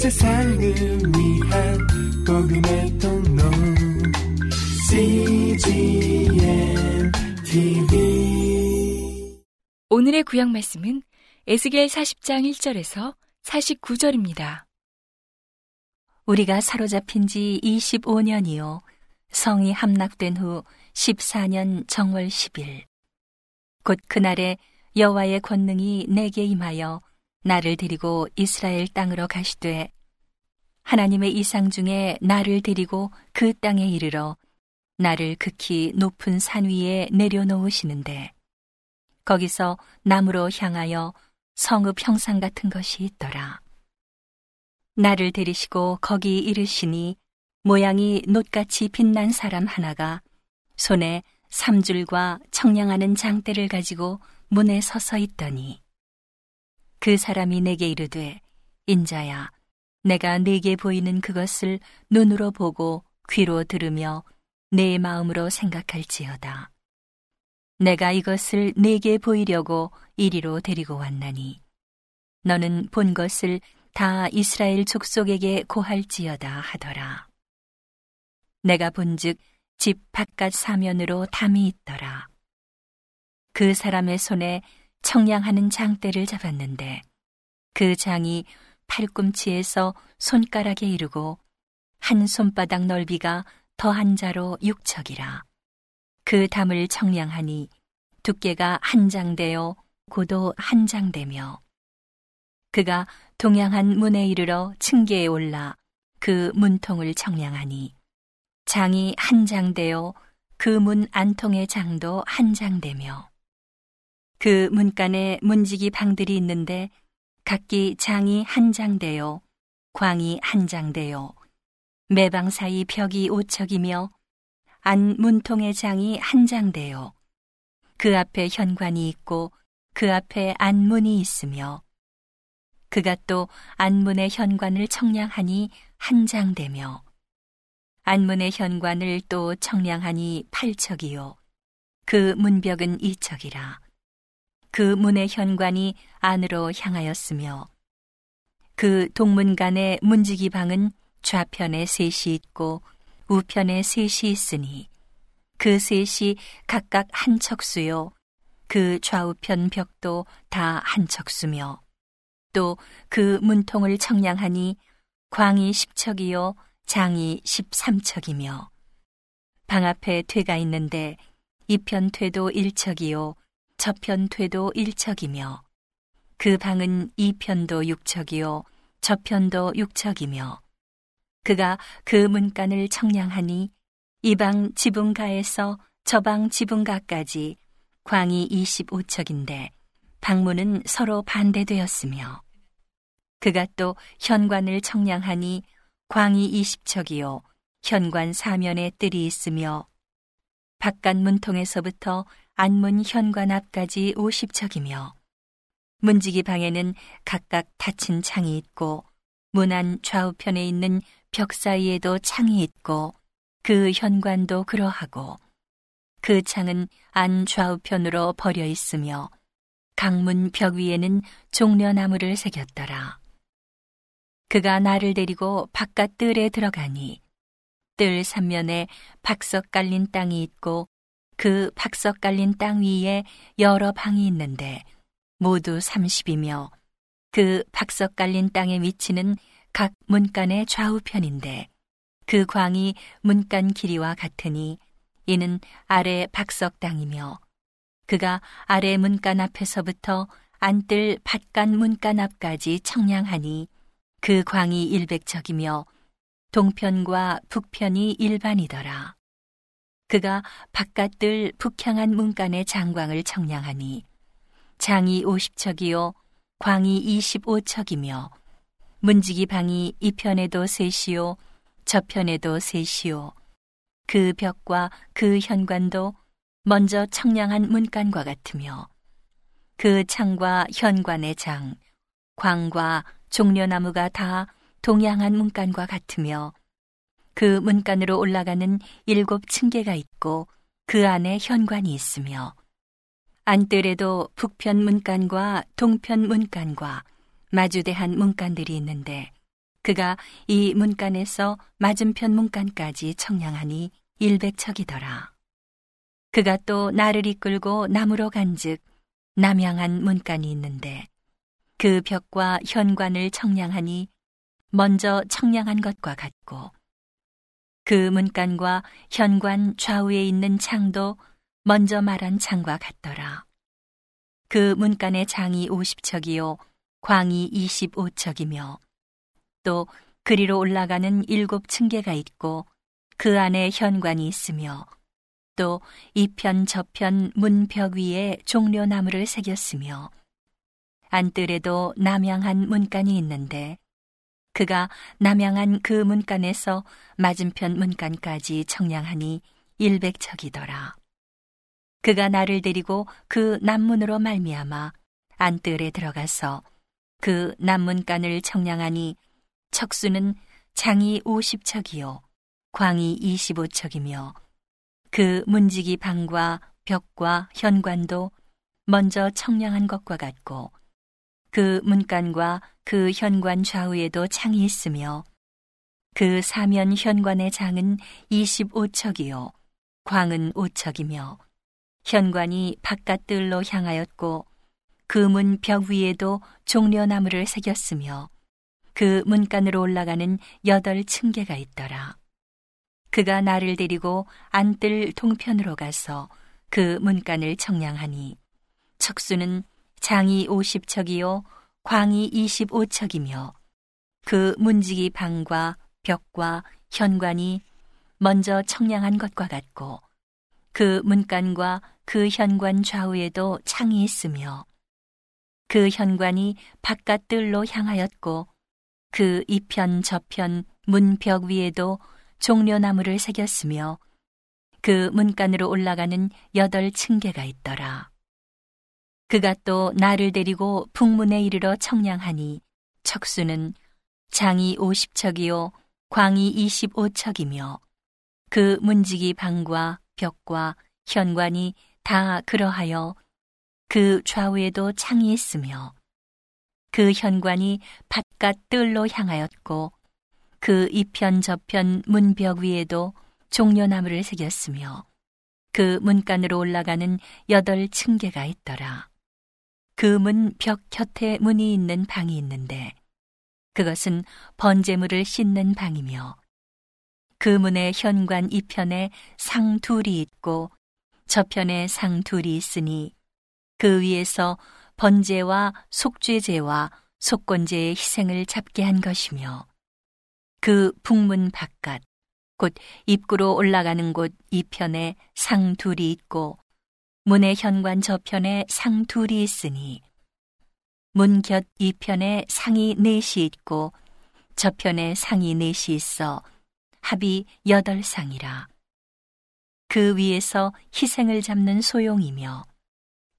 세상을 위한 복음의 통로 CGM TV 오늘의 구약 말씀은 에스겔 40장 1절에서 49절입니다. 우리가 사로잡힌 지 25년이요. 성이 함락된 후 14년 정월 10일. 곧 그날에 여호와의 권능이 내게 임하여 나를 데리고 이스라엘 땅으로 가시되 하나님의 이상 중에 나를 데리고 그 땅에 이르러 나를 극히 높은 산 위에 내려놓으시는데 거기서 나무로 향하여 성읍 형상 같은 것이 있더라. 나를 데리시고 거기 이르시니 모양이 놋같이 빛난 사람 하나가 손에 삼줄과 청량하는 장대를 가지고 문에 서서 있더니 그 사람이 내게 이르되 인자야 내가 내게 보이는 그것을 눈으로 보고 귀로 들으며 내 마음으로 생각할지어다. 내가 이것을 내게 보이려고 이리로 데리고 왔나니 너는 본 것을 다 이스라엘 족속에게 고할지어다 하더라. 내가 본즉 집 바깥 사면으로 담이 있더라. 그 사람의 손에 청량하는 장대를 잡았는데 그 장이 팔꿈치에서 손가락에 이르고 한 손바닥 넓이가 더한 자로 육척이라. 그 담을 청량하니 두께가 한 장되어 고도 한 장되며 그가 동양한 문에 이르러 층계에 올라 그 문통을 청량하니 장이 한 장되어 그 문 안통의 장도 한 장되며 그 문간에 문지기 방들이 있는데 각기 장이 한 장되어 광이 한 장되어 매방 사이 벽이 오척이며 안 문통의 장이 한 장되어 그 앞에 현관이 있고 그 앞에 안문이 있으며 그가 또 안문의 현관을 청량하니 한 장되며 안문의 현관을 또 청량하니 팔척이요. 그 문벽은 이척이라 그 문의 현관이 안으로 향하였으며 그 동문간의 문지기 방은 좌편에 셋이 있고 우편에 셋이 있으니 그 셋이 각각 한 척수요 그 좌우편 벽도 다 한 척수며 또 그 문통을 청량하니 광이 십척이요 장이 십삼척이며 방 앞에 퇴가 있는데 이편 퇴도 일척이요 저편 퇴도 일척이며 그 방은 이편도 육척이요 저편도 육척이며 그가 그 문간을 청량하니 이 방 지붕가에서 저 방 지붕가까지 광이 25척인데 방문은 서로 반대되었으며 그가 또 현관을 청량하니 광이 20척이요 현관 사면에 뜰이 있으며 바깥 문통에서부터 안문 현관 앞까지 50척이며 문지기 방에는 각각 닫힌 창이 있고 문 안 좌우편에 있는 벽 사이에도 창이 있고 그 현관도 그러하고 그 창은 안 좌우편으로 버려 있으며 강문 벽 위에는 종려나무를 새겼더라. 그가 나를 데리고 바깥 뜰에 들어가니 뜰 삼면에 박석 깔린 땅이 있고 그 박석 깔린 땅 위에 여러 방이 있는데 모두 30이며 그 박석 깔린 땅의 위치는 각 문간의 좌우편인데 그 광이 문간 길이와 같으니 이는 아래 박석 땅이며 그가 아래 문간 앞에서부터 안뜰 밭간 문간 앞까지 청량하니 그 광이 일백척이며 동편과 북편이 일반이더라. 그가 바깥들 북향한 문간의 장광을 청량하니 장이 오십척이요 광이 이십오척이며 문지기 방이 이편에도 셋이요 저편에도 셋이요. 그 벽과 그 현관도 먼저 청량한 문간과 같으며 그 창과 현관의 장, 광과 종려나무가 다 동양한 문간과 같으며 그 문간으로 올라가는 일곱 층계가 있고 그 안에 현관이 있으며 안뜰에도 북편 문간과 동편 문간과 마주대한 문간들이 있는데 그 그가 이 문간에서 맞은편 문간까지 청량하니 일백척이더라. 그가 또 나를 이끌고 남으로 간즉 남양한 문간이 있는데 그 벽과 현관을 청량하니 먼저 청량한 것과 같고 그 문간과 현관 좌우에 있는 창도 먼저 말한 창과 같더라. 그 문간의 장이 50척이요 광이 25척이며 또 그리로 올라가는 일곱 층계가 있고 그 안에 현관이 있으며 또 이편 저편 문벽 위에 종려나무를 새겼으며 안뜰에도 남양한 문간이 있는데 그가 남양한 그 문간에서 맞은편 문간까지 청량하니 일백척이더라. 그가 나를 데리고 그 남문으로 말미암아 안뜰에 들어가서 그 남문간을 청량하니 척수는 장이 50척이요 광이 25척이며 그 문지기 방과 벽과 현관도 먼저 청량한 것과 같고 그 문간과 그 현관 좌우에도 창이 있으며 그 사면 현관의 장은 25척이요 광은 5척이며 현관이 바깥들로 향하였고 그 문 벽 위에도 종려나무를 새겼으며 그 문간으로 올라가는 여덟 층계가 있더라. 그가 나를 데리고 안뜰 동편으로 가서 그 문간을 청량하니 척수는 장이 50척이요 광이 25척이며 그 문지기 방과 벽과 현관이 먼저 청량한 것과 같고 그 문간과 그 현관 좌우에도 창이 있으며 그 현관이 바깥들로 향하였고 그 이편 저편 문벽 위에도 종려나무를 새겼으며 그 문간으로 올라가는 여덟 층계가 있더라. 그가 또 나를 데리고 북문에 이르러 청량하니 척수는 장이 50척이요 광이 25척이며 그 문지기 방과 벽과 현관이 다 그러하여 그 좌우에도 창이 있으며 그 현관이 바깥 뜰로 향하였고 그 이편 저편 문벽 위에도 종려나무를 새겼으며 그 문간으로 올라가는 여덟 층계가 있더라. 그 문 벽 곁에 문이 있는 방이 있는데 그것은 번제물을 씻는 방이며 그 문의 현관 이편에 상 둘이 있고 저편에 상 둘이 있으니 그 위에서 번제와 속죄제와 속건제의 희생을 잡게 한 것이며 그 북문 바깥 곧 입구로 올라가는 곳 이편에 상 둘이 있고 문의 현관 저편에 상 둘이 있으니 문 곁 이편에 상이 넷이 있고 저편에 상이 넷이 있어 합이 여덟 상이라. 그 위에서 희생을 잡는 소용이며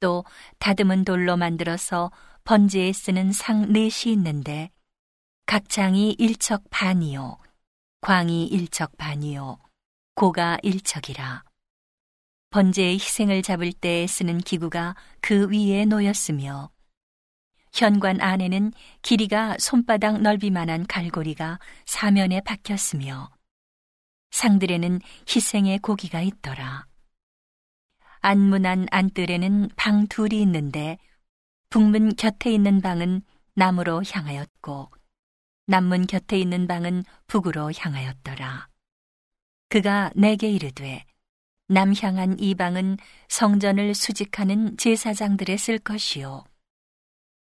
또 다듬은 돌로 만들어서 번제에 쓰는 상 넷이 있는데 각 장이 일척 반이요 광이 일척 반이요 고가 일척이라 번제의 희생을 잡을 때 쓰는 기구가 그 위에 놓였으며 현관 안에는 길이가 손바닥 넓이만한 갈고리가 사면에 박혔으며 상들에는 희생의 고기가 있더라. 안문안 안뜰에는 방 둘이 있는데 북문 곁에 있는 방은 남으로 향하였고 남문 곁에 있는 방은 북으로 향하였더라. 그가 내게 이르되 남향한 이 방은 성전을 수직하는 제사장들의 쓸 것이요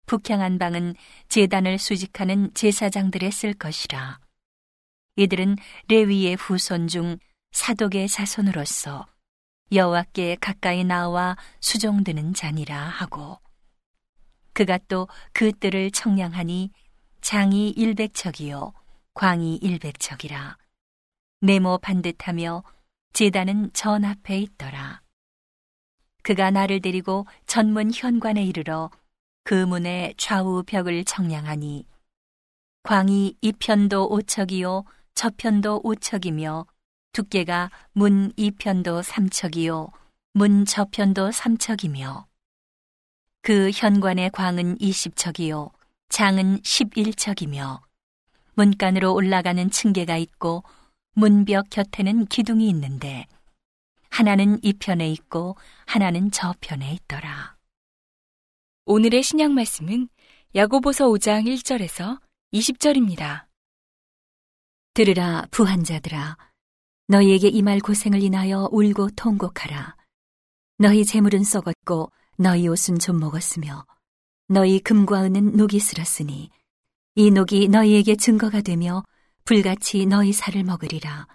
북향한 방은 제단을 수직하는 제사장들의 쓸 것이라. 이들은 레위의 후손 중 사독의 자손으로서 여호와께 가까이 나와 수종드는 자니라 하고 그가 또 그 뜰을 청량하니 장이 일백척이요 광이 일백척이라 네모 반듯하며 제단은 전 앞에 있더라. 그가 나를 데리고 전문 현관에 이르러 그 문의 좌우 벽을 청량하니 광이 이편도 오척이요 저편도 오척이며 두께가 문 이편도 삼척이요 문 저편도 삼척이며 그 현관의 광은 이십척이요 장은 십일척이며 문간으로 올라가는 층계가 있고 문벽 곁에는 기둥이 있는데 하나는 이 편에 있고 하나는 저 편에 있더라. 오늘의 신약 말씀은 야고보서 5장 1절에서 20절입니다. 들으라 부한 자들아 너희에게 이 말 고생을 인하여 울고 통곡하라 너희 재물은 썩었고 너희 옷은 좀 먹었으며 너희 금과 은은 녹이 슬었으니 이 녹이 너희에게 증거가 되며 불같이 너희 살을 먹으리라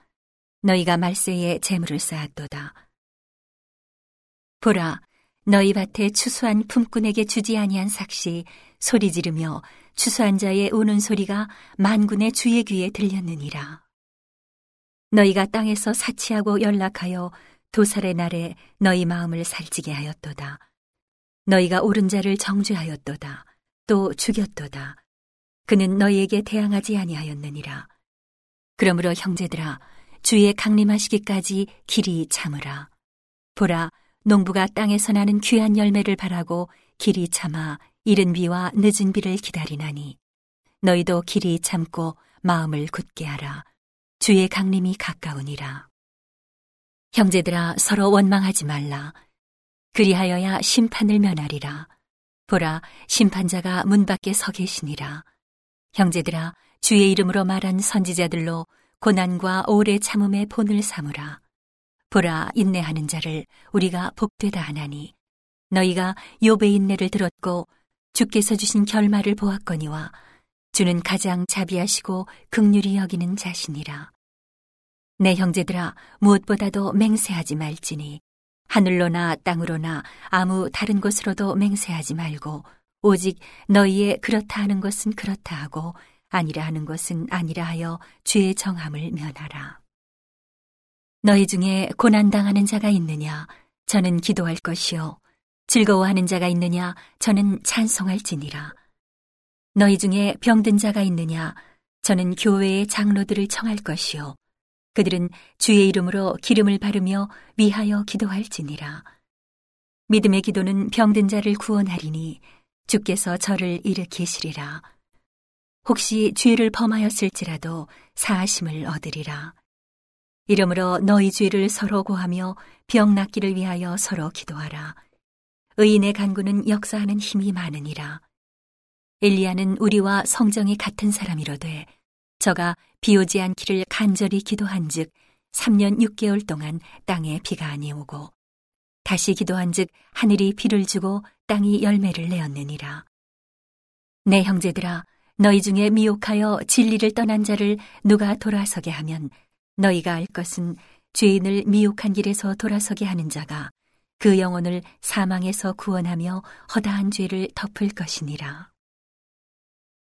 너희가 말세에 재물을 쌓았도다 보라 너희 밭에 추수한 품꾼에게 주지 아니한 삭시 소리 지르며 추수한 자의 우는 소리가 만군의 주의 귀에 들렸느니라. 너희가 땅에서 사치하고 연락하여 도살의 날에 너희 마음을 살찌게 하였도다. 너희가 옳은 자를 정죄하였도다. 또 죽였도다. 그는 너희에게 대항하지 아니하였느니라. 그러므로 형제들아, 주의 강림하시기까지 길이 참으라. 보라, 농부가 땅에서 나는 귀한 열매를 바라고 길이 참아 이른 비와 늦은 비를 기다리나니 너희도 길이 참고 마음을 굳게 하라. 주의 강림이 가까우니라. 형제들아 서로 원망하지 말라. 그리하여야 심판을 면하리라. 보라 심판자가 문 밖에 서 계시니라. 형제들아 주의 이름으로 말한 선지자들로 고난과 오래 참음의 본을 삼으라. 보라 인내하는 자를 우리가 복되다 하나니 너희가 욥의 인내를 들었고 주께서 주신 결말을 보았거니와 주는 가장 자비하시고 극률이 여기는 자신이라. 내 형제들아 무엇보다도 맹세하지 말지니 하늘로나 땅으로나 아무 다른 곳으로도 맹세하지 말고 오직 너희의 그렇다 하는 것은 그렇다 하고 아니라 하는 것은 아니라 하여 주의 정함을 면하라. 너희 중에 고난당하는 자가 있느냐? 저는 기도할 것이요. 즐거워하는 자가 있느냐? 저는 찬송할지니라. 너희 중에 병든 자가 있느냐? 저는 교회의 장로들을 청할 것이요. 그들은 주의 이름으로 기름을 바르며 위하여 기도할지니라. 믿음의 기도는 병든 자를 구원하리니 주께서 저를 일으키시리라. 혹시 죄를 범하였을지라도 사하심을 얻으리라. 이러므로 너희 죄를 서로 고하며 병 낫기를 위하여 서로 기도하라. 의인의 간구는 역사하는 힘이 많으니라. 엘리야는 우리와 성정이 같은 사람이로되 저가 비 오지 않기를 간절히 기도한즉 3년 6개월 동안 땅에 비가 아니 오고 다시 기도한즉 하늘이 비를 주고 땅이 열매를 내었느니라. 내 형제들아 너희 중에 미혹하여 진리를 떠난 자를 누가 돌아서게 하면 너희가 알 것은 죄인을 미혹한 길에서 돌아서게 하는 자가 그 영혼을 사망에서 구원하며 허다한 죄를 덮을 것이니라.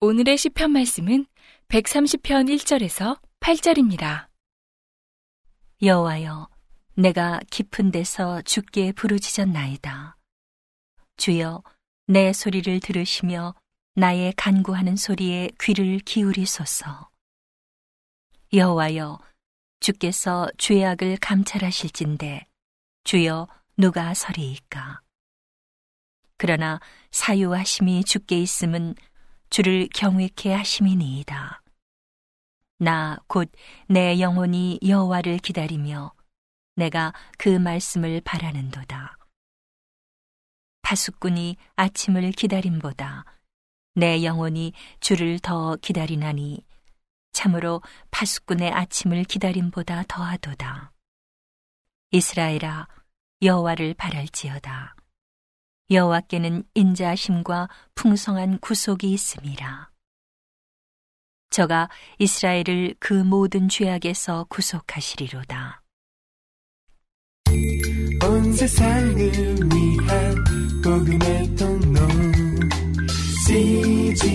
오늘의 시편 말씀은 130편 1절에서 8절입니다. 여호와여, 내가 깊은 데서 주께 부르짖었나이다. 주여, 내 소리를 들으시며 나의 간구하는 소리에 귀를 기울이소서. 여호와여, 주께서 죄악을 감찰하실진데 주여 누가 서리이까? 그러나 사유하심이 주께 있음은 주를 경외케 하심이니이다. 나 곧 내 영혼이 여호와를 기다리며 내가 그 말씀을 바라는도다. 파수꾼이 아침을 기다림보다 내 영혼이 주를 더 기다리나니 참으로 파수꾼의 아침을 기다림보다 더하도다. 이스라엘아 여호와를 바랄지어다. 여호와께는 인자하심과 풍성한 구속이 있음이라. 저가 이스라엘을 그 모든 죄악에서 구속하시리로다. 온 세상을 위한 복음의 통로 cgmtv